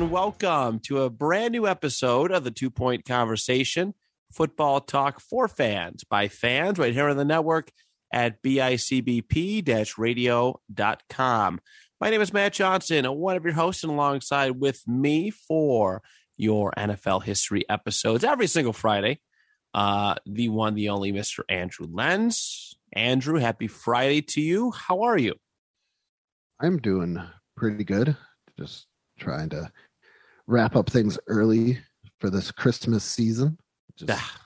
And welcome to a brand new episode of the Two Point Conversation Football Talk for Fans by fans right here on the network at bicbp radio.com. My name is Matt Johnson, one of your hosts, and alongside with me for your NFL history episodes every single Friday, uh, the one, the only Mr. Andrew Lenz. Andrew, happy Friday to you. How are you? I'm doing pretty good. Just trying to wrap up things early for this Christmas season. Just Ah.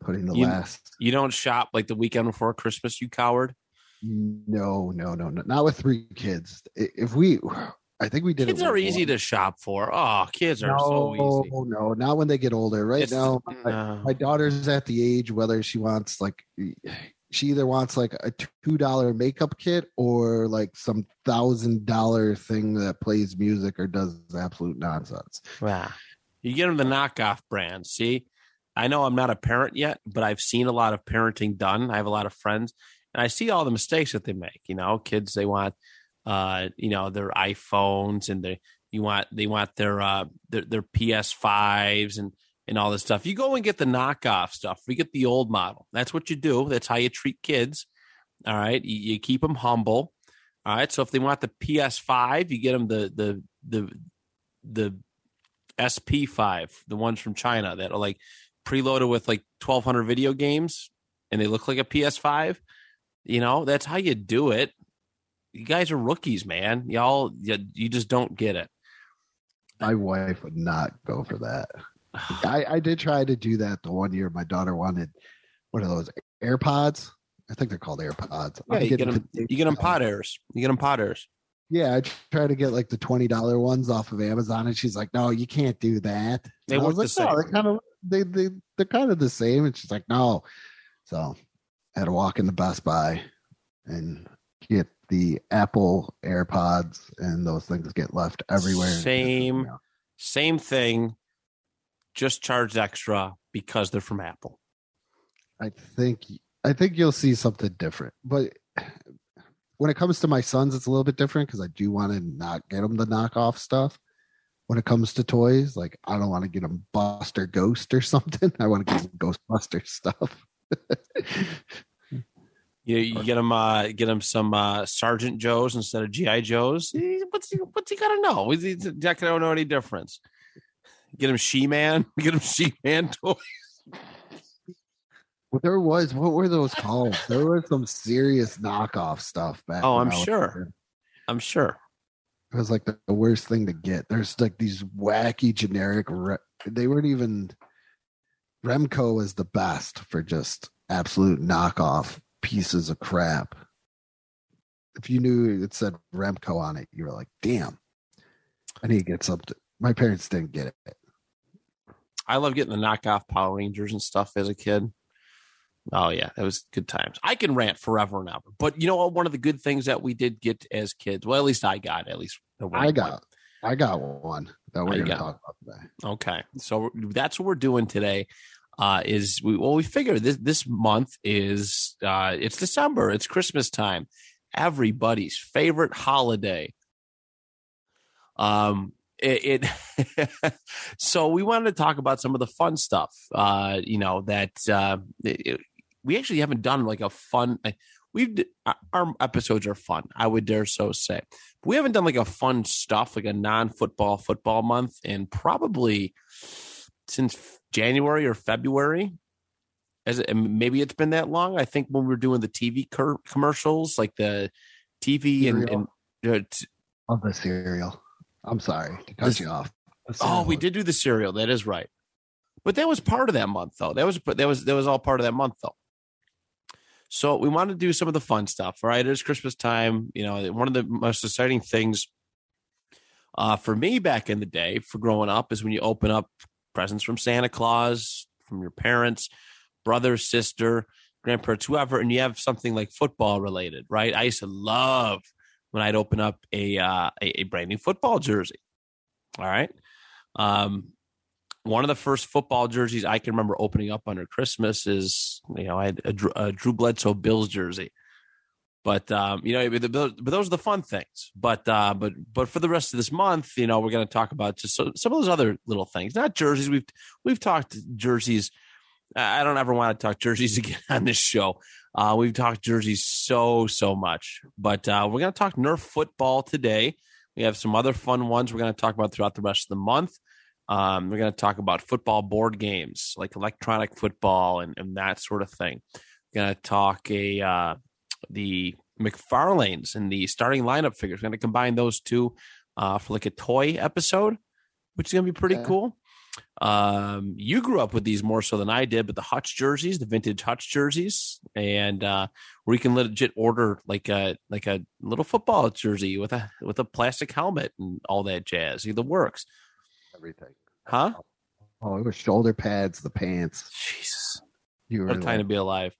putting the You- last. You don't shop like the weekend before Christmas, you coward. No, no, no, no, not with three kids. If we, I think we did. Kids are easy one. to shop for. Oh, kids are No, so easy. Oh no, not when they get older. Right It's- now, my, my daughter's at the age whether she wants like she either wants like a two dollar makeup kit or like some thousand dollar thing that plays music or does absolute nonsense. Wow. You get them the knockoff brands. See, I know I'm not a parent yet, but I've seen a lot of parenting done. I have a lot of friends, and I see all the mistakes that they make. You know, kids they want, uh, you know, their iPhones and they you want they want their uh their, their PS5s and and all this stuff. You go and get the knockoff stuff. We get the old model. That's what you do. That's how you treat kids. All right, you, you keep them humble. All right, so if they want the PS5, you get them the the the the SP5, the ones from China that are like preloaded with like 1200 video games and they look like a PS5. You know, that's how you do it. You guys are rookies, man. Y'all, you, you just don't get it. My wife would not go for that. I, I did try to do that the one year my daughter wanted one of those AirPods? I think they're called AirPods. Yeah, you get them. You get them pot airs. You get them pot airs. Yeah, I tried to get like the twenty dollar ones off of Amazon, and she's like, "No, you can't do that." They I was the like, same. No, they're kind of they they they're kind of the same, and she's like, "No." So I had to walk into Best Buy and get the Apple AirPods, and those things get left everywhere. Same. Same thing, just charged extra because they're from Apple. I think I think you'll see something different, but when it comes to my sons, it's a little bit different because I do want to not get them the knockoff stuff. When it comes to toys, like I don't want to get them Buster Ghost or something. I want to get them Ghostbuster stuff. You, you get them, uh, get them some uh, Sergeant Joes instead of GI Joes. What's he, what's he got to know? He's, he's not going to know any difference. Get him She Man. Get him She Man toy. Well, there was what were those called? There was some serious knockoff stuff back. Oh, I'm sure. there. I'm sure. It was like the, the worst thing to get. There's like these wacky generic. Re- they weren't even. Remco was the best for just absolute knockoff pieces of crap. If you knew it said Remco on it, you were like, "Damn, I need to get something." My parents didn't get it. I love getting the knockoff Power Rangers and stuff as a kid. Oh yeah, that was good times. I can rant forever and ever, but you know what? One of the good things that we did get as kids, well, at least I got, at least one I got, I got one that we're going to talk about today. Okay, so that's what we're doing today. Uh, is we well we figure this this month is uh, it's December, it's Christmas time, everybody's favorite holiday. Um, it, it so we wanted to talk about some of the fun stuff. Uh, you know that uh, it- we actually haven't done like a fun. We've our- our episodes are fun. I would dare so say. But we haven't done like a fun stuff like a non-football football month in probably since January or February. As it, maybe it's been that long. I think when we were doing the TV cur- commercials, like the TV and, and uh, t- Of the cereal. I'm sorry to cut This- you off. Oh, we did do the cereal. That is right. But that was part of that month, though. That was that was that was all part of that month, though. So we wanted to do some of the fun stuff. All right, it's Christmas time. You know, one of the most exciting things uh, for me back in the day for growing up is when you open up presents from Santa Claus, from your parents, brother, sister, grandparents, whoever, and you have something like football related, right? I used to love when I'd open up a uh, a, a brand new football jersey. All right. Um, one of the first football jerseys I can remember opening up under Christmas is, you know, I had a, a Drew Bledsoe Bills jersey. But um, you know, but those are the fun things. But uh, but but for the rest of this month, you know, we're going to talk about just some of those other little things. Not jerseys. We've we've talked jerseys. I don't ever want to talk jerseys again on this show. Uh, we've talked jerseys so so much, but uh, we're going to talk Nerf football today. We have some other fun ones we're going to talk about throughout the rest of the month. Um, we're going to talk about football board games like electronic football and, and that sort of thing. We're going to talk a uh, the McFarlanes and the starting lineup figures. We're going to combine those two uh, for like a toy episode, which is going to be pretty cool. Um, you grew up with these more so than I did, but the Hutch jerseys, the vintage Hutch jerseys, and uh, where you can legit order like a like a little football jersey with a with a plastic helmet and all that jazz. The works everything. Huh? Oh, it was shoulder pads, the pants. Jesus. You were what a time to be alive.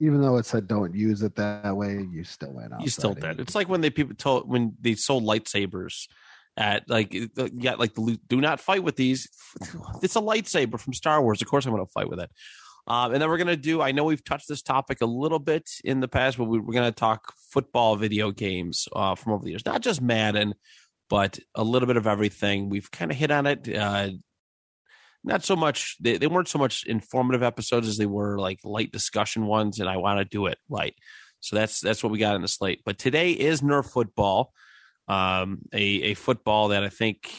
Even though it said don't use it that way, you still went out. You still did. It's like when they people told when they sold lightsabers at like yeah, like the do not fight with these. It's a lightsaber from Star Wars. Of course, I'm going to fight with it. Um, and then we're going to do. I know we've touched this topic a little bit in the past, but we, are going to talk football video games uh, from over the years, not just Madden, but a little bit of everything. We've kind of hit on it. Uh, not so much they, they weren't so much informative episodes as they were like light discussion ones and i want to do it right so that's that's what we got in the slate but today is nerf football um a, a football that i think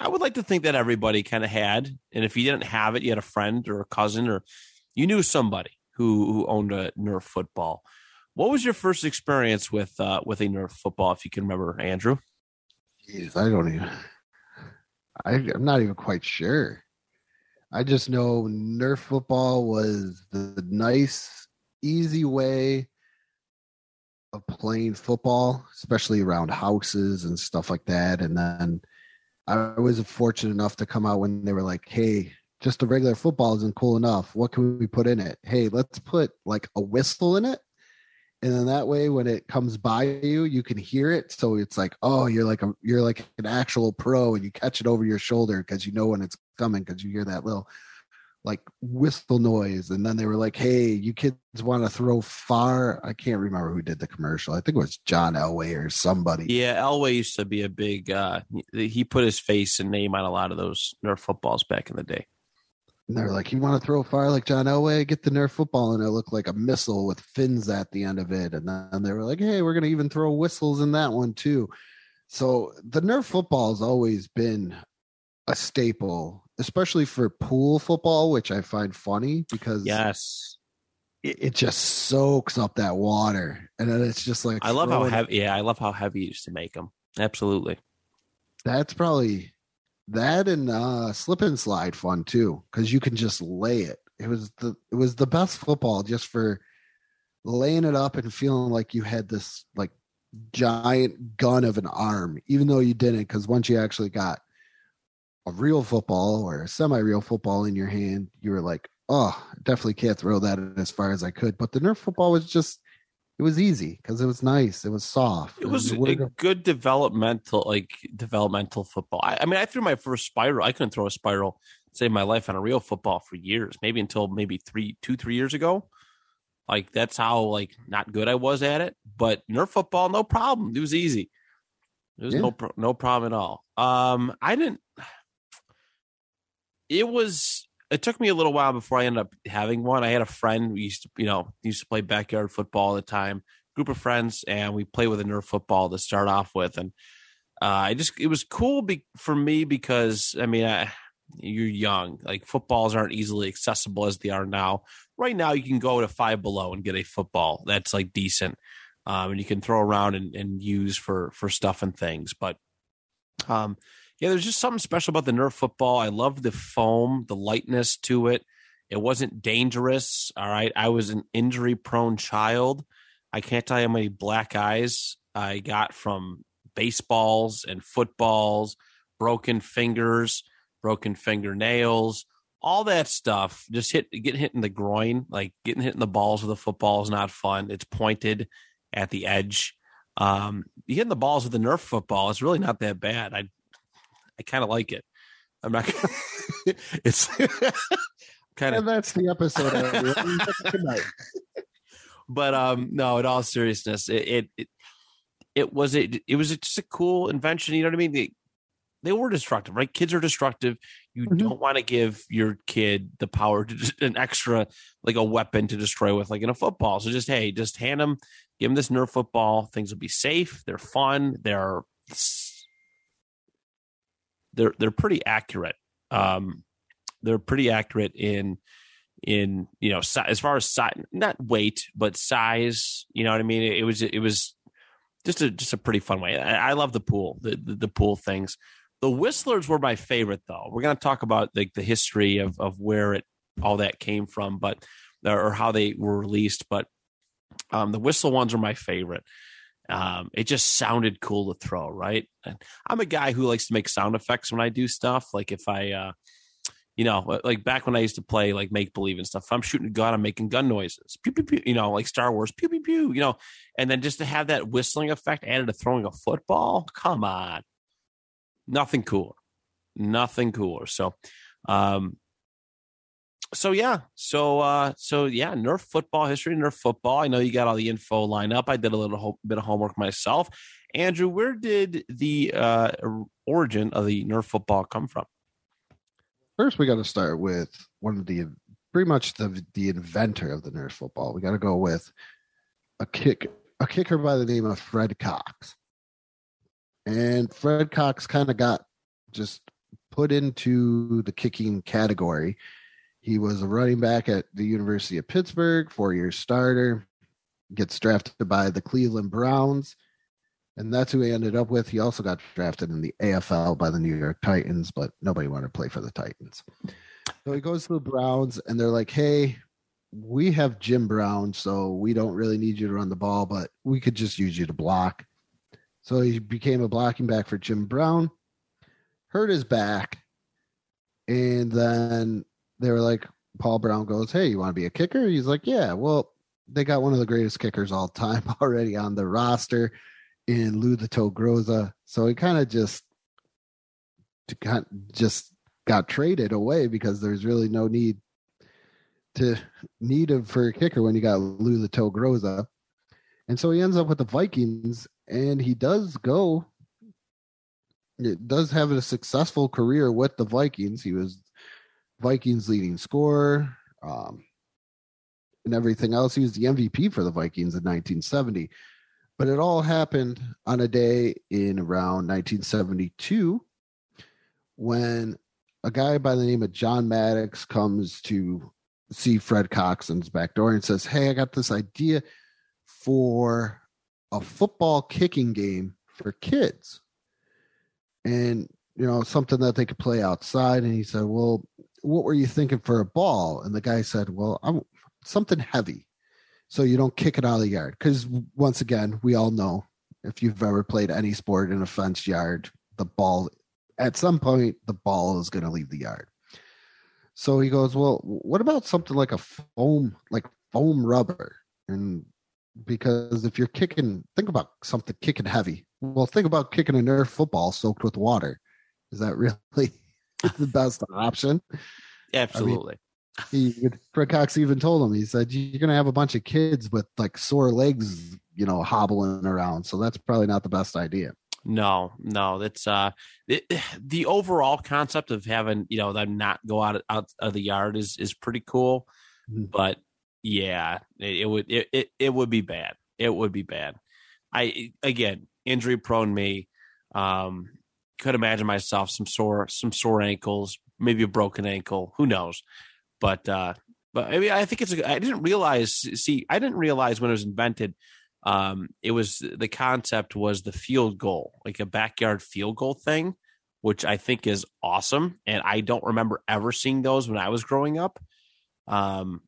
i would like to think that everybody kind of had and if you didn't have it you had a friend or a cousin or you knew somebody who who owned a nerf football what was your first experience with uh with a nerf football if you can remember andrew Jeez, I don't even. I, I'm not even quite sure. I just know Nerf football was the nice, easy way of playing football, especially around houses and stuff like that. And then I was fortunate enough to come out when they were like, hey, just a regular football isn't cool enough. What can we put in it? Hey, let's put like a whistle in it and then that way when it comes by you you can hear it so it's like oh you're like a you're like an actual pro and you catch it over your shoulder because you know when it's coming because you hear that little like whistle noise and then they were like hey you kids want to throw far i can't remember who did the commercial i think it was john elway or somebody yeah elway used to be a big uh he put his face and name on a lot of those nerf footballs back in the day and they're like, "You want to throw far like John Elway? Get the Nerf football." And it looked like a missile with fins at the end of it. And then they were like, "Hey, we're going to even throw whistles in that one too." So the Nerf football has always been a staple, especially for pool football, which I find funny because yes, it, it just soaks up that water, and then it's just like I love how heavy. Yeah, I love how heavy you used to make them. Absolutely. That's probably that and uh slip and slide fun too because you can just lay it it was the it was the best football just for laying it up and feeling like you had this like giant gun of an arm even though you didn't because once you actually got a real football or a semi-real football in your hand you were like oh definitely can't throw that as far as i could but the nerf football was just it was easy because it was nice. It was soft. It was a good developmental, like developmental football. I, I, mean, I threw my first spiral. I couldn't throw a spiral save my life on a real football for years, maybe until maybe three, two, three years ago. Like that's how like not good I was at it. But Nerf football, no problem. It was easy. It was yeah. no no problem at all. Um, I didn't. It was it took me a little while before I ended up having one. I had a friend we used to, you know, used to play backyard football all the time, group of friends, and we play with a Nerf football to start off with. And uh, I just, it was cool be, for me because, I mean, I, you're young. Like footballs aren't easily accessible as they are now. Right now, you can go to Five Below and get a football that's like decent, um, and you can throw around and, and use for for stuff and things. But um, Yeah, there's just something special about the Nerf football. I love the foam, the lightness to it. It wasn't dangerous. All right. I was an injury prone child. I can't tell you how many black eyes I got from baseballs and footballs, broken fingers, broken fingernails, all that stuff. Just hit, getting hit in the groin, like getting hit in the balls with a football is not fun. It's pointed at the edge. Um, hitting the balls with the Nerf football is really not that bad. I, I kind of like it. I'm not. it's kind of. And that's the episode. Good night. but um no in all seriousness it it it, it was it, it was just a cool invention you know what i mean they, they were destructive right kids are destructive you Mhm. don't want to give your kid the power to just an extra like a weapon to destroy with like in a football so just hey just hand them give them this nerf football things will be safe they're fun they're they're they're pretty accurate. Um they're pretty accurate in in you know si- as far as size not weight but size you know what i mean? It, it was it was just a just a pretty fun way. I, I love the pool the, the the pool things. The whistlers were my favorite though. We're to talk about like the history of of where it all that came from but or how they were released but um the whistle ones are my favorite um it just sounded cool to throw right and i'm a guy who likes to make sound effects when i do stuff like if i uh you know, like back when I used to play like make believe and stuff. If I'm shooting a gun, I'm making gun noises, pew pew pew. You know, like Star Wars, pew pew pew. You know, and then just to have that whistling effect added to throwing a football, come on, nothing cooler, nothing cooler. So, um, so yeah, so uh, so yeah, Nerf football history, Nerf football. I know you got all the info lined up. I did a little ho- bit of homework myself. Andrew, where did the uh, origin of the Nerf football come from? First, we got to start with one of the pretty much the the inventor of the Nerf football. We got to go with a kick a kicker by the name of Fred Cox, and Fred Cox kind of got just put into the kicking category. He was a running back at the University of Pittsburgh, four year starter, gets drafted by the Cleveland Browns, and that's who he ended up with. He also got drafted in the AFL by the New York Titans, but nobody wanted to play for the Titans. So he goes to the Browns, and they're like, hey, we have Jim Brown, so we don't really need you to run the ball, but we could just use you to block. So he became a blocking back for Jim Brown, hurt his back, and then they were like, Paul Brown goes, Hey, you want to be a kicker? He's like, Yeah, well, they got one of the greatest kickers all time already on the roster in Lou the Toe Groza. So he kind of just got just got traded away because there's really no need to need him for a kicker when you got Lou the Toe Groza. And so he ends up with the Vikings and he does go it does have a successful career with the Vikings. He was Vikings leading scorer, um, and everything else. He was the MVP for the Vikings in 1970. But it all happened on a day in around 1972 when a guy by the name of John Mattox comes to see Fred Coxon's back door and says, Hey, I got this idea for a football kicking game for kids. And, you know, something that they could play outside. And he said, Well, what were you thinking for a ball? And the guy said, Well, I'm something heavy. So you don't kick it out of the yard. Because once again, we all know if you've ever played any sport in a fenced yard, the ball at some point the ball is going to leave the yard. So he goes, Well, what about something like a foam, like foam rubber? And because if you're kicking, think about something kicking heavy. Well, think about kicking a Nerf football soaked with water. Is that really the best option? Absolutely. He, Fred Cox even told him, he said, You're going to have a bunch of kids with like sore legs, you know, hobbling around. So that's probably not the best idea. No, no, that's uh it, the overall concept of having you know them not go out out of the yard is is pretty cool, Mhm. but yeah, it, it would it, it it would be bad. It would be bad. I again injury prone me. Um, could imagine myself some sore some sore ankles, maybe a broken ankle. Who knows? But uh, but I mean, I think it's. A, I didn't realize. See, I didn't realize when it was invented um, it was the concept was the field goal, like a backyard field goal thing. which I think is awesome. And I don't remember ever seeing those when I was growing up. Um,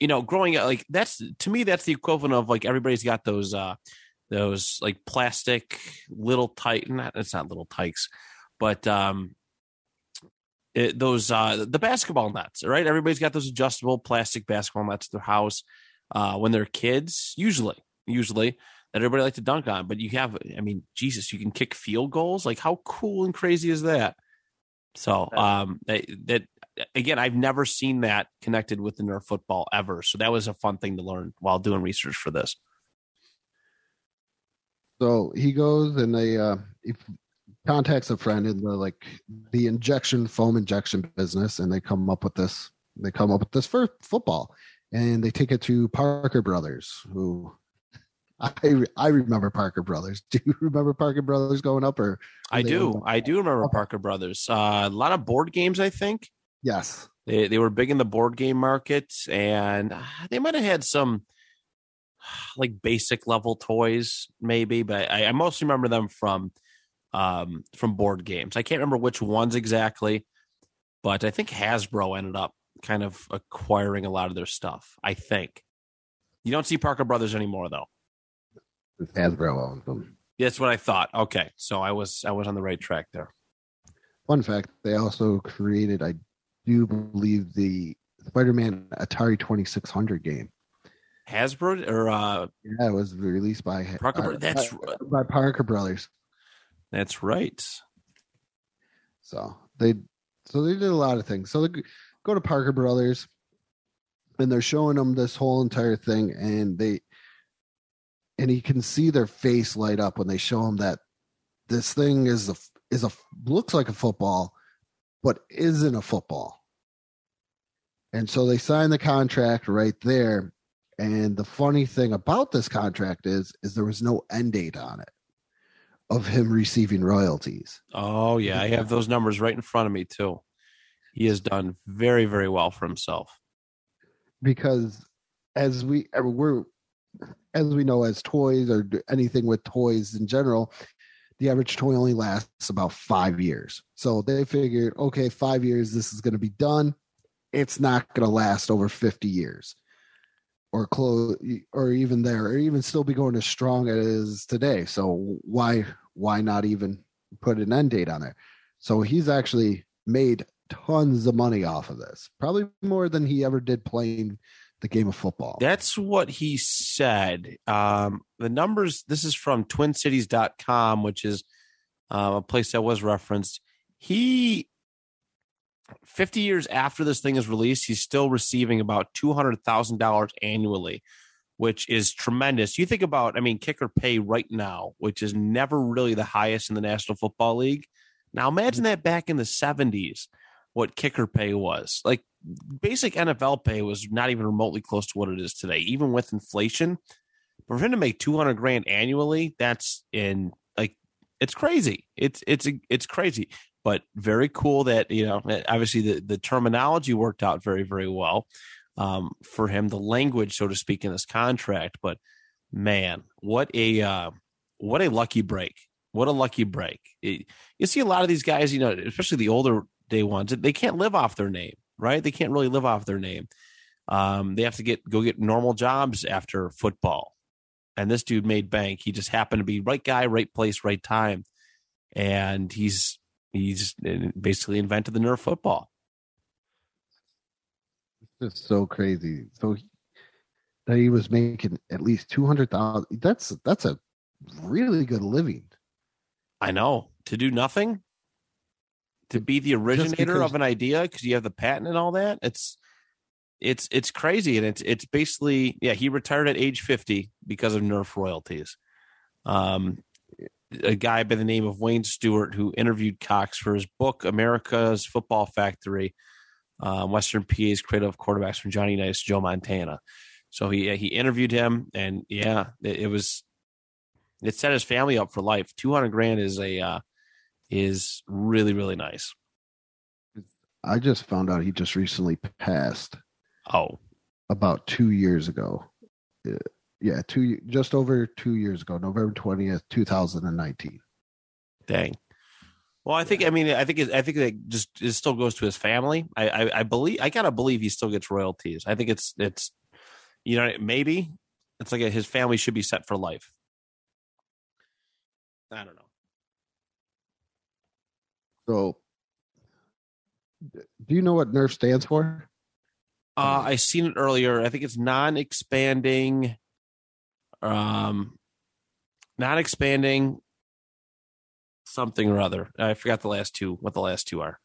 you know, growing up, like that's to me, that's the equivalent of like everybody's got those, uh, those like plastic little tight, not, it's not little tykes, but, um, it, those uh the basketball nets right? Everybody's got those adjustable plastic basketball nets at their house uh when they're kids usually usually that everybody like to dunk on but you have i mean jesus you can kick field goals? Like how cool and crazy is that? So um that, that again i've never seen that connected with the nerf football ever so that was a fun thing to learn while doing research for this So he goes and they uh he contacts a friend in the like the injection foam injection business and they come up with this they come up with this for football. And they take it to Parker Brothers who I I remember Parker Brothers. Do you remember Parker Brothers going up or i do. i do remember parker brothers. Uh, a lot of board games i think. Yes. They they were big in the board game market, and uh, they might have had some like basic level toys, maybe. But I, I mostly remember them from um, from board games. I can't remember which ones exactly, but I think Hasbro ended up kind of acquiring a lot of their stuff. I think you don't see Parker Brothers anymore, though. Hasbro owns them. That's what I thought. Okay, so I was I was on the right track there. Fun fact, they also created, I do believe, the Spider-Man Atari 2600 game. Hasbro or uh, Yeah, it was released by Parker. uh, Bro- that's by, by Parker Brothers. that's right. So they so they did a lot of things. So they go to Parker Brothers and they're showing them this whole entire thing and they and he can see their face light up when they show him that this thing is a is a looks like a football but isn't a football. And so they sign the contract right there and the funny thing about this contract is is there was no end date on it of him receiving royalties. Oh yeah, I have those numbers right in front of me too. He has done very very well for himself. because as we we're as we know as toys or anything with toys in general the average toy only lasts about five years so they figured okay five years this is going to be done it's not going to last over 50 years or close or even there or even still be going as strong as it is today so why why not even put an end date on there so he's actually made tons of money off of this probably more than he ever did playing the game of football That's what he said. Um, the numbers. This is from TwinCities.com, which is uh, a place that was referenced. He. 50 years after this thing is released, he's still receiving about $200,000 annually, which is tremendous. You think about, I mean, kicker pay right now, which is never really the highest in the National Football League. Now imagine that back in the 70s, what kicker pay was. Like basic NFL pay was not even remotely close to what it is today, even with inflation. But for him to make 200 grand annually, that's in like, it's crazy. It's, it's, it's crazy but very cool that you know obviously the, the terminology worked out very very well um, for him the language so to speak in this contract. But man what a uh, what a lucky break. What a lucky break. It- you see a lot of these guys you know especially the older day ones they can't live off their name right? They can't really live off their name. Um, they have to get go get normal jobs after football. And this dude made bank. He just happened to be right guy right place right time. And he's he's basically invented the Nerf football. it's just so crazy. So he, that he was making at least 200000 that's that's a really good living. I know. To do nothing, to be the originator because- of an idea because you have the patent and all that. It's it's it's crazy and it's it's basically yeah he retired at age 50 because of nerf royalties. Um a guy by the name of wayne stewart who interviewed cox for his book america's football factory um, western pa's cradle of quarterbacks from johnny unitas joe montana. So he he interviewed him and yeah it, it was it set his family up for life. 200 grand is a uh is really really nice. I just found out he just recently passed oh. about two years ago. Yeah, two just over two years ago, November twentieth, two thousand and nineteen. Dang. Well, I think I mean I think it, I think it just it still goes to his family. I, I I believe I gotta believe he still gets royalties. I think it's it's you know maybe it's like a, his family should be set for life. I don't know. So, do you know what Nerf stands for? Uh, I seen it earlier. I think it's non-expanding, um, not expanding something or other. I forgot the last two. What the last two are?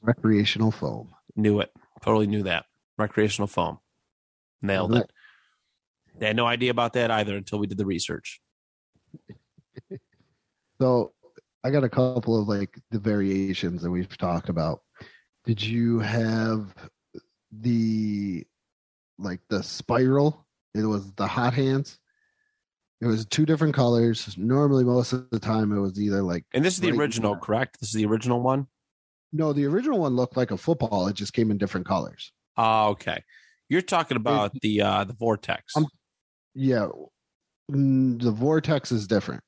Recreational foam. Knew it. Totally knew that. Recreational foam. Nailed it. I had no idea about that either until we did the research. So, I got a couple of like the variations that we've talked about. Did you have the like the spiral? It was the hot hands. It was two different colors. Normally, most of the time, it was either like. And this is the original, correct? This is the original one. No, the original one looked like a football. It just came in different colors. Oh, okay. You're talking about the uh the vortex. Um, Yeah, the vortex is different.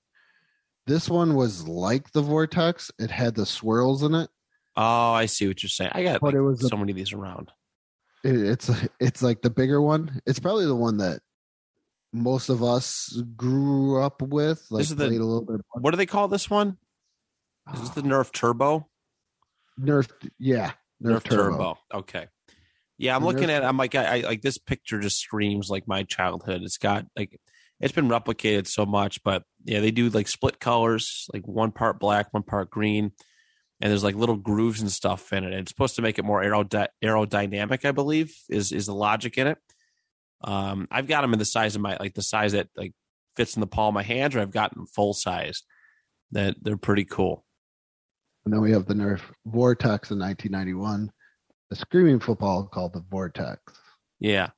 This one was like the vortex. It had the swirls in it, oh, I see what you're saying. I got but like, it was a, so many of these around. it, it's it's like the bigger one. It's probably the one that most of us grew up with. Like This is the- played a little bit. What do they call this one? Is this the ah. Nerf Turbo? Nerf? Yeah, Nerf, Turbo. Okay. Yeah, I'm looking Nerf- at. I'm like, I, I like this picture just screams like my childhood. It's got like, it's been replicated so much, but yeah, they do like split colors, like one part black, one part green, and there's like little grooves and stuff in it. And It's supposed to make it more aerody- aerodynamic, I believe, is is the logic in it. Um, I've got them in the size of my like the size that like fits in the palm of my hand, or I've gotten full size. That they're pretty cool. And then we have the Nerf Vortex in 1991. a screaming football called the Vortex. Yeah.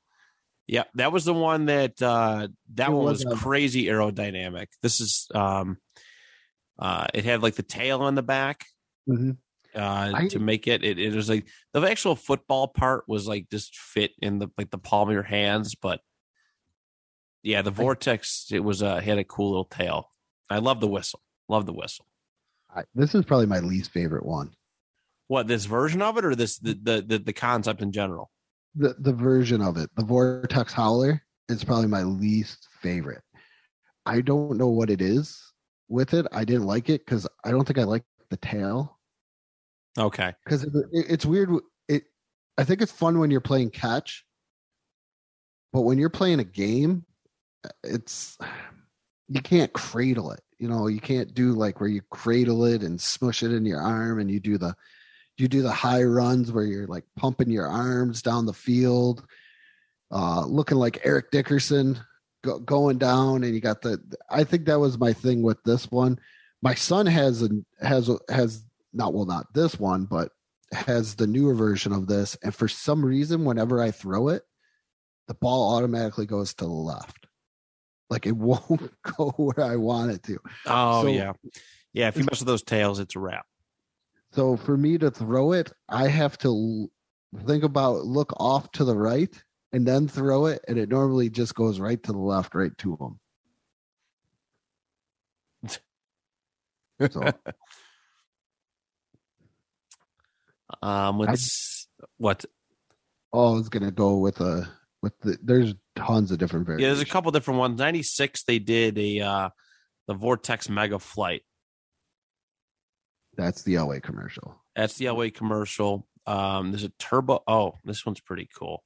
Yeah, that was the one that uh that It one was crazy aerodynamic. This is um uh it had like the tail on the back Mhm. Uh I- to make it, it it was like the actual football part was like just fit in the like the palm of your hands, but yeah, the vortex it was uh had a cool little tail. I love the whistle. Love the whistle. I, this is probably my least favorite one. What this version of it or this the the the, the concept in general? the the version of it, the Vortex Howler, is probably my least favorite. I don't know what it is with it. I didn't like it because I don't think I like the tail Okay. because it, it- it's weird. It I think it's fun when you're playing catch, but when you're playing a game, it's you can't cradle it. You know, you can't do like where you cradle it and smush it in your arm, and you do the you do the high runs where you're like pumping your arms down the field, uh, looking like Eric Dickerson go, going down, and you got the. I think that was my thing with this one. My son has a has a, has not well not this one, but has the newer version of this, and for some reason, whenever I throw it, the ball automatically goes to the left. Like it won't go where I want it to. Oh So- yeah. Yeah, if you mess with those tails, it's a wrap. So for me to throw it, I have to think about look off to the right and then throw it, and it normally just goes right to the left, right to them. So Um, what's what? oh, I was gonna go with a with the. There's tons of different Yeah, there's a couple different ones. Ninety six, they did a uh the Vortex Mega Flight. That's the LA commercial. That's the LA commercial. Um, there's a turbo. Oh, this one's pretty cool.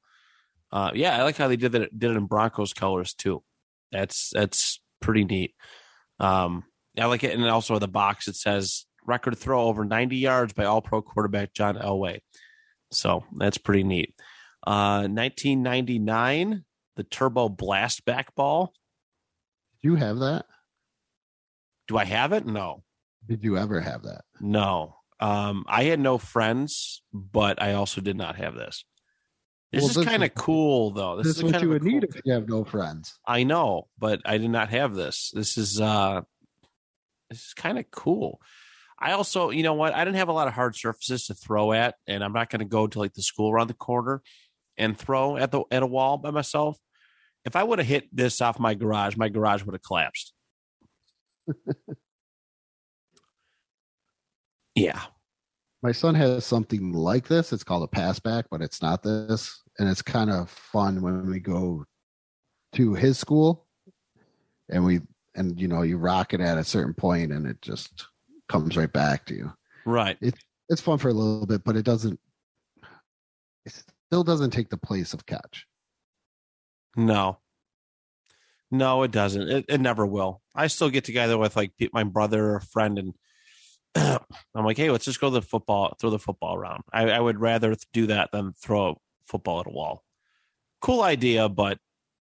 Uh, yeah, I like how they did that. Did it in Broncos colors too. That's that's pretty neat. Um, I like it, and also the box it says record throw over 90 yards by All Pro quarterback John Elway. So that's pretty neat. Uh, 1999, the Turbo Blast back ball. Do you have that? Do I have it? No. Did you ever have that? No. Um, I had no friends, but I also did not have this. This Well, is kind of cool, though. This, This, is what you would need cool- if you have no friends. I know, but I did not have this. This is uh, this is kind of cool. I also, you know what? I didn't have a lot of hard surfaces to throw at, and I'm not going to go to like the school around the corner and throw at the at a wall by myself. If I would have hit this off my garage, my garage would have collapsed. Yeah. My son has something like this. It's called a passback, but it's not this. And it's kind of fun when we go to his school and we and you know you rock it at a certain point and it just comes right back to you. Right. It's fun for a little bit, but it doesn't it still doesn't take the place of catch. No. No, it doesn't. It, it never will. I still get together with like my brother or friend, and I'm like, hey, let's just go to the football, throw the football around. I, I would rather do that than throw a football at a wall. Cool idea, but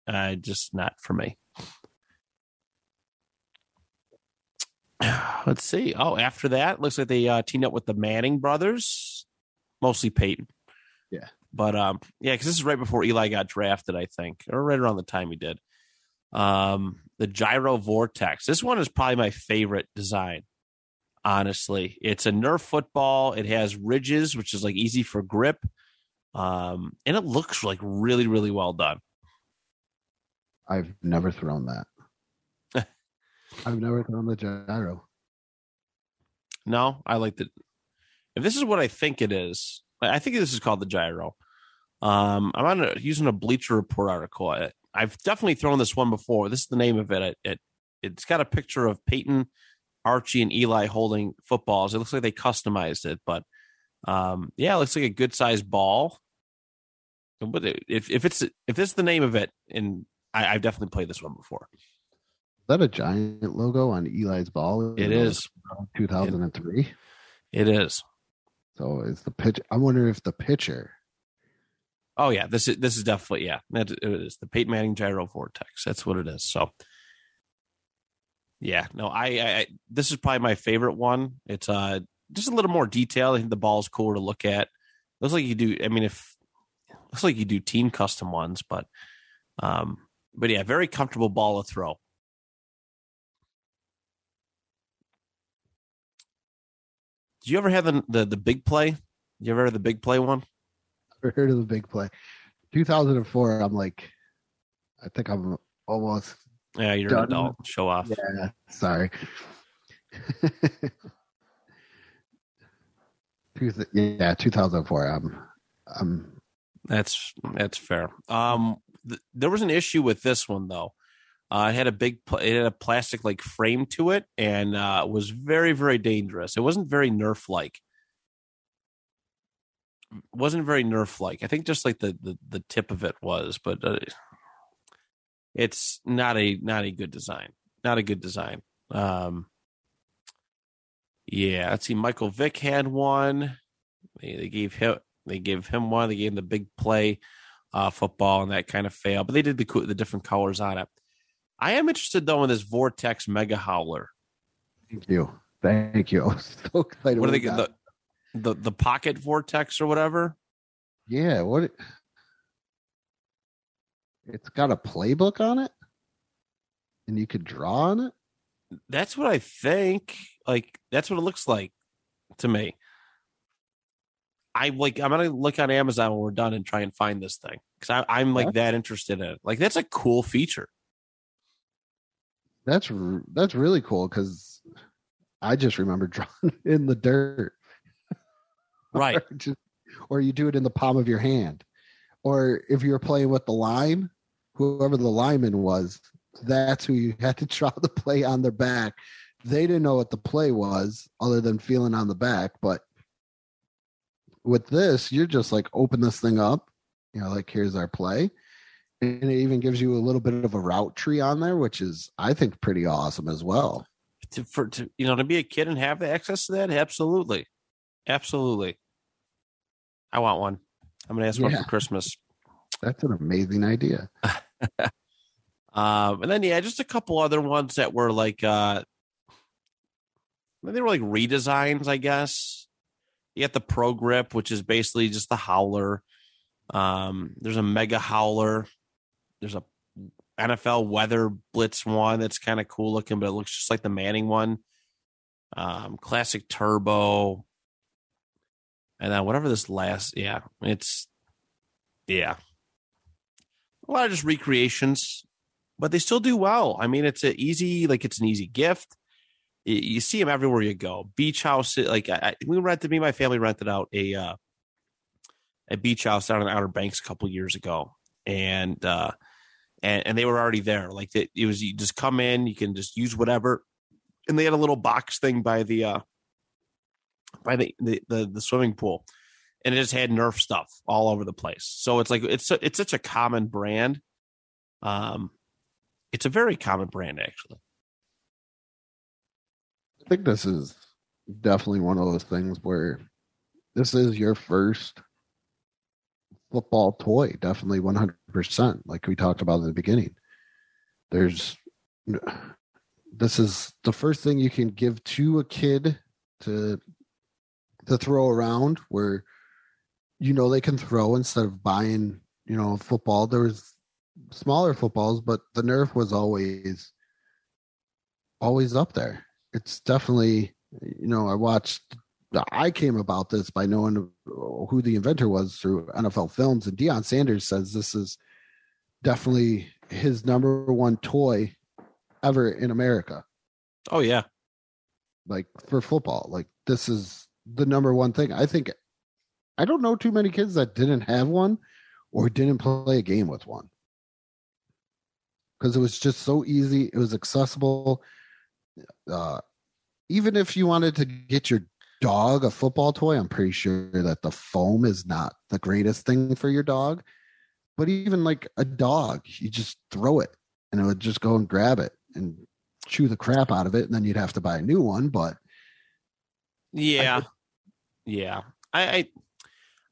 uh, just not for me. Let's see. Oh, after that, looks like they uh, teamed up with the Manning brothers, mostly Peyton. Yeah. But um, yeah, because this is right before Eli got drafted, I think, or right around the time he did. Um, the Gyro Vortex. This one is probably my favorite design. Honestly, it's a Nerf football. It has ridges, which is like easy for grip, um, and it looks like really, really well done. I've never thrown that. I've never thrown the gyro. No, I like the. If this is what I think it is, I think this is called the gyro. Um, I'm on a, using a Bleacher Report article. I, I've definitely thrown this one before. This is the name of it. It, it it's got a picture of Peyton, Archie, and Eli holding footballs. It looks like they customized it, but um, yeah, it looks like a good sized ball. But if if it's if this is the name of it, and I, I've definitely played this one before. Is that a giant logo on Eli's ball? It is. 2003. It is. So it's the pitch. I wonder if the pitcher. Oh yeah, this is this is definitely yeah. It is the Peyton Manning gyro vortex. That's what it is. So yeah, no, I, I this is probably my favorite one. It's uh just a little more detail. I think the ball's cooler to look at. Looks like you do. I mean, if looks like you do team custom ones, but um, but yeah, very comfortable ball to throw. Did you ever have the the, the big play? You ever heard of the big play one? Never heard of the big play. 2004. I'm like, I think I'm almost. Yeah, you're Done. an adult. Show off. Yeah, sorry. Yeah, 2004. I'm. I'm. That's that's fair. Um, th- there was an issue with this one though. Uh, it had a big, it had a plastic like frame to it, and uh, was very, very dangerous. It wasn't very Nerf like. wasn't very Nerf like. I think just like the, the the tip of it was, but uh, it's not a not a good design. Not a good design. Um, yeah, let's see. Michael Vick had one. They, they gave him they gave him one. They gave him the big play uh, football, and that kind of failed. But they did the the different colors on it. I am interested though in this Vortex Mega Howler. Thank you. Thank you. So excited. What are they the, the the Pocket Vortex or whatever? Yeah. What? It, it's got a playbook on it, and you could draw on it. That's what I think. Like that's what it looks like to me. I like. I'm gonna look on Amazon when we're done and try and find this thing because I'm like that interested in it. Like that's a cool feature. That's that's really cool because I just remember drawing in the dirt. Right. or, just, or you do it in the palm of your hand. Or if you're playing with the line, whoever the lineman was, that's who you had to draw the play on their back. They didn't know what the play was other than feeling on the back. But with this, you're just like, open this thing up. You know, like, here's our play. And it even gives you a little bit of a route tree on there, which is, I think, pretty awesome as well. to, for to you know to be a kid and have the access to that? Absolutely. Absolutely. I want one. I'm gonna ask one for christmas. That's an amazing idea. um and then yeah just a couple other ones that were like uh they were like redesigns i guess. You got the pro grip which is basically just the howler. Um there's a mega howler there's a nfl weather blitz one that's kind of cool looking but it looks just like the manning one. Um classic turbo. And then whatever this last yeah it's yeah. A lot of just recreations but they still do well. I mean it's a easy like it's an easy gift. You, you see them everywhere you go. Beach house, like I, we rented, me and my family rented out a uh, a beach house down in Outer Banks a couple years ago, and uh, and and they were already there. Like it, it was, you just come in, you can just use whatever, and they had a little box thing by the uh by the the the, the swimming pool, and it just had Nerf stuff all over the place. So it's like it's it's such a common brand. Um, it's a very common brand actually. I think this is definitely one of those things where this is your first football toy. Definitely 100%, like we talked about in the beginning. There's, this is the first thing you can give to a kid to to throw around where you know they can throw instead of buying you know football there was smaller footballs but the nerf was always always up there it's definitely you know i watched i came about this by knowing who the inventor was through nfl films. And Deion sanders says this is definitely his number one toy ever in america. Oh yeah, like for football like this is the number one thing. I think i don't know too many kids that didn't have one or didn't play a game with one. Because it was just so easy it was accessible. Uh even if you wanted to get your dog a football toy i'm pretty sure that the foam is not the greatest thing for your dog but even like a dog you just throw it and it would just go and grab it and chew the crap out of it and then you'd have to buy a new one but yeah, yeah. I, I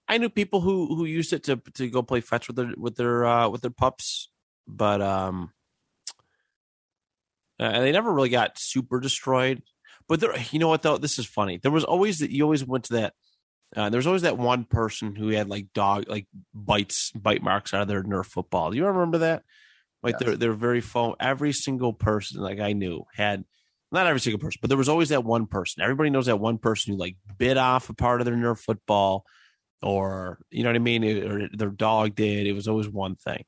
I knew people who who used it to to go play fetch with their with their uh, with their pups, but um, uh, they never really got super destroyed. But there, you know what though? This is funny. There was always that you always went to that. Uh, there was always that one person who had like dog like bites bite marks out of their Nerf football. Do you remember that? Like Yes. they're they're very foam. Every single person like I knew had not every single person, but there was always that one person. Everybody knows that one person who like bit off a part of their Nerf football, or you know what I mean, or their dog did. It was always one thing.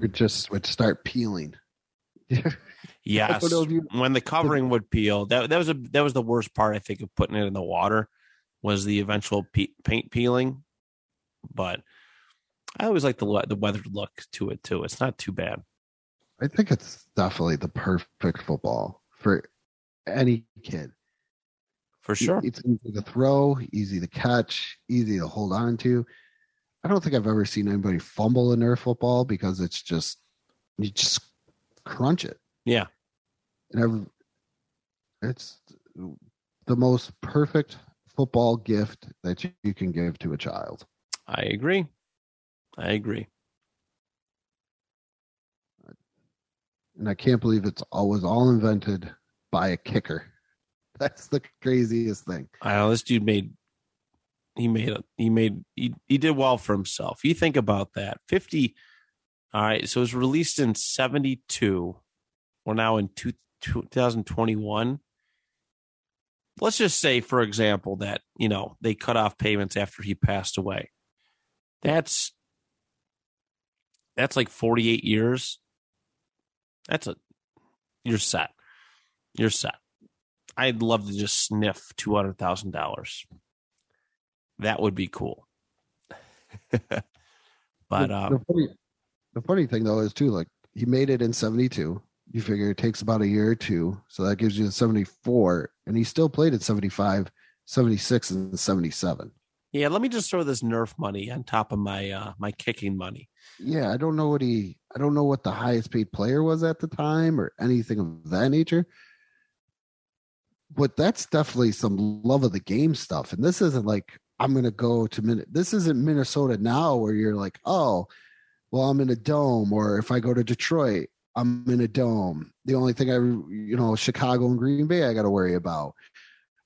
it just would start peeling Yes, don't know if you- when the covering would peel, that that was a that was the worst part. I think of putting it in the water was the eventual pe- paint peeling. But I always like the the weathered look to it too. It's not too bad. I think it's definitely the perfect football for any kid. For sure. It's easy to throw, easy to catch, easy to hold on to. I don't think I've ever seen anybody fumble a Nerf football because it's just you just crunch it. Yeah. And I've, it's the most perfect football gift that you, you can give to a child. I agree. I agree. And I can't believe it's always all invented by a kicker. That's the craziest thing. I know this dude made he made a he made he, he did well for himself. You think about that. 50 all right, so it was released in 72. We're now in two, 2021. Let's just say for example that, you know, they cut off payments after he passed away. That's that's like 48 years. That's a you're set. You're set. I'd love to just sniff two hundred thousand dollars. That would be cool. but the, um, the funny, the funny thing though is too like he made it in 72 you figure it takes about a year or two. So that gives you the 74 and he still played at 75 76 and 77 yeah, let me just throw this Nerf money on top of my uh my kicking money. yeah i don't know what he i don't know what the highest paid player was at the time or anything of that nature. But that's definitely some love of the game stuff and this isn't like i'm gonna go to Min- this isn't minnesota now where you're like oh well i'm in a dome or if i go to detroit i'm in a dome. The only thing i you know chicago and green bay i got to worry about.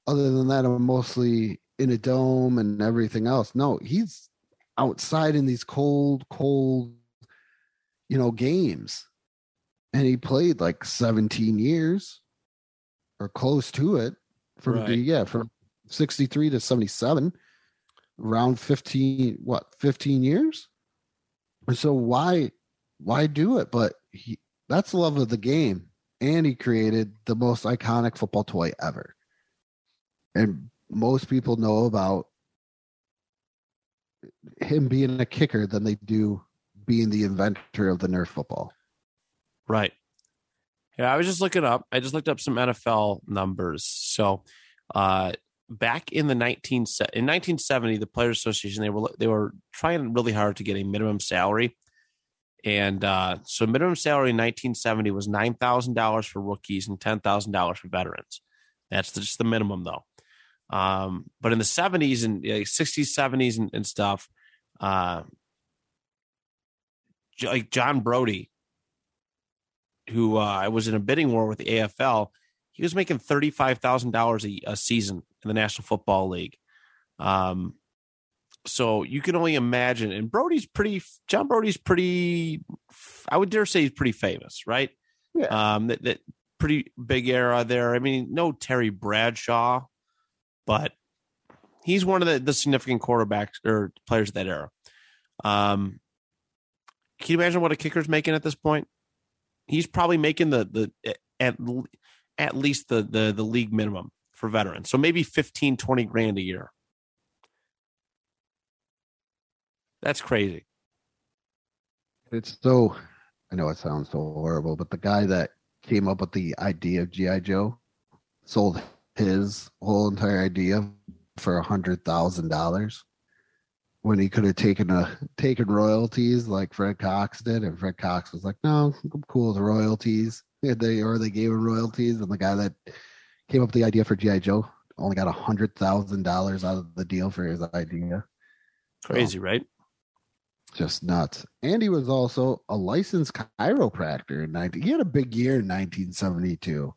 Other than that i'm mostly in a dome and everything else. No he's outside in these cold cold you know games. And he played like 17 years or close to it from Right. yeah from 63 to 77 around 15 what 15 years? And so why why do it? But he that's the love of the game and he created the most iconic football toy ever. And most people know about him being a kicker than they do being the inventor of the Nerf football. Right. Yeah, I was just looking up. I just looked up some NFL numbers. So, uh, back in the 19 in 1970, the Players Association they were they were trying really hard to get a minimum salary, and uh, so minimum salary in 1970 was nine thousand dollars for rookies and ten thousand dollars for veterans. That's just the minimum, though. Um, but in the 70s and uh, 60s, 70s, and, and stuff, uh, like John Brodie, who uh, I was in a bidding war with the AFL, he was making thirty five thousand dollars a season in the National Football League. Um, so you can only imagine. And Brodie's pretty. John Brodie's pretty. I would dare say he's pretty famous, right? Yeah. Um, that, that pretty big era there. I mean, no Terry Bradshaw, but he's one of the, the significant quarterbacks or players of that era. Um, can you imagine what a kicker's making at this point? He's probably making the the at at least the the the league minimum for veterans. So maybe 15 20 grand a year. That's crazy. It's so I know it sounds so horrible, but the guy that came up with the idea of GI Joe sold his whole entire idea for a hundred thousand dollars when he could have taken a taken royalties like Fred Cox did, and Fred Cox was like, "No, I'm cool with royalties." And they or they gave him royalties, and the guy that came up with the idea for GI Joe only got a hundred thousand dollars out of the deal for his idea. Crazy, so, right? Just nuts. And he was also a licensed chiropractor in 19. He had a big year in 1972.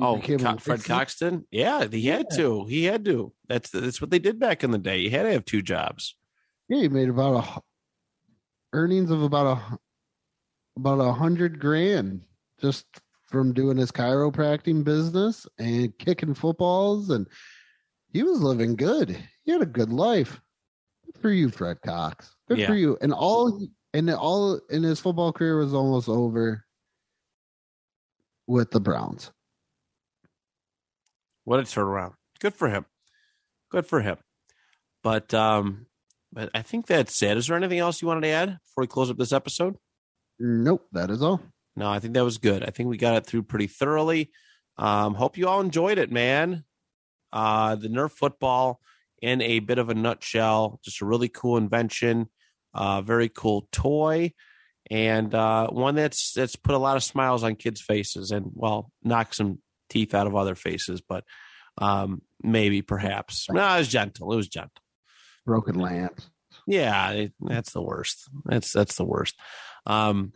Oh, Co- Fred Coxton? Yeah, he had to. He had to. That's that's what they did back in the day. You had to have two jobs. Yeah, he made about a earnings of about a about a hundred grand just from doing his chiropractic business and kicking footballs, and he was living good. He had a good life. For you, Fred Cox. Good yeah. for you. And all and all in his football career was almost over with the Browns. What a turnaround. Good for him. Good for him. But um but I think that's it. Is there anything else you wanted to add before we close up this episode? Nope, that is all. No, I think that was good. I think we got it through pretty thoroughly. Um, hope you all enjoyed it, man. Uh, the Nerf football in a bit of a nutshell. Just a really cool invention, uh, very cool toy, and uh, one that's that's put a lot of smiles on kids' faces and well, knock some teeth out of other faces, but um, maybe perhaps. No, it was gentle. It was gentle. Broken lance. Yeah, it, that's the worst. That's that's the worst. Um,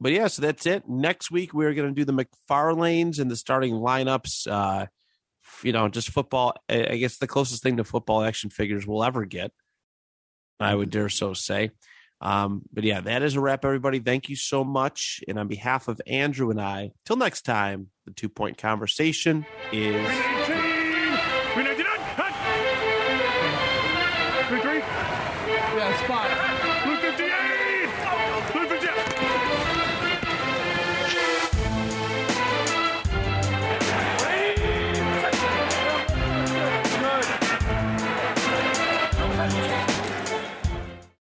but yeah, so that's it. Next week we're going to do the McFarlanes and the starting lineups. Uh, you know, just football. I guess the closest thing to football action figures we'll ever get. I would dare so say. Um, but yeah, that is a wrap, everybody. Thank you so much. And on behalf of Andrew and I, till next time, the two point conversation is.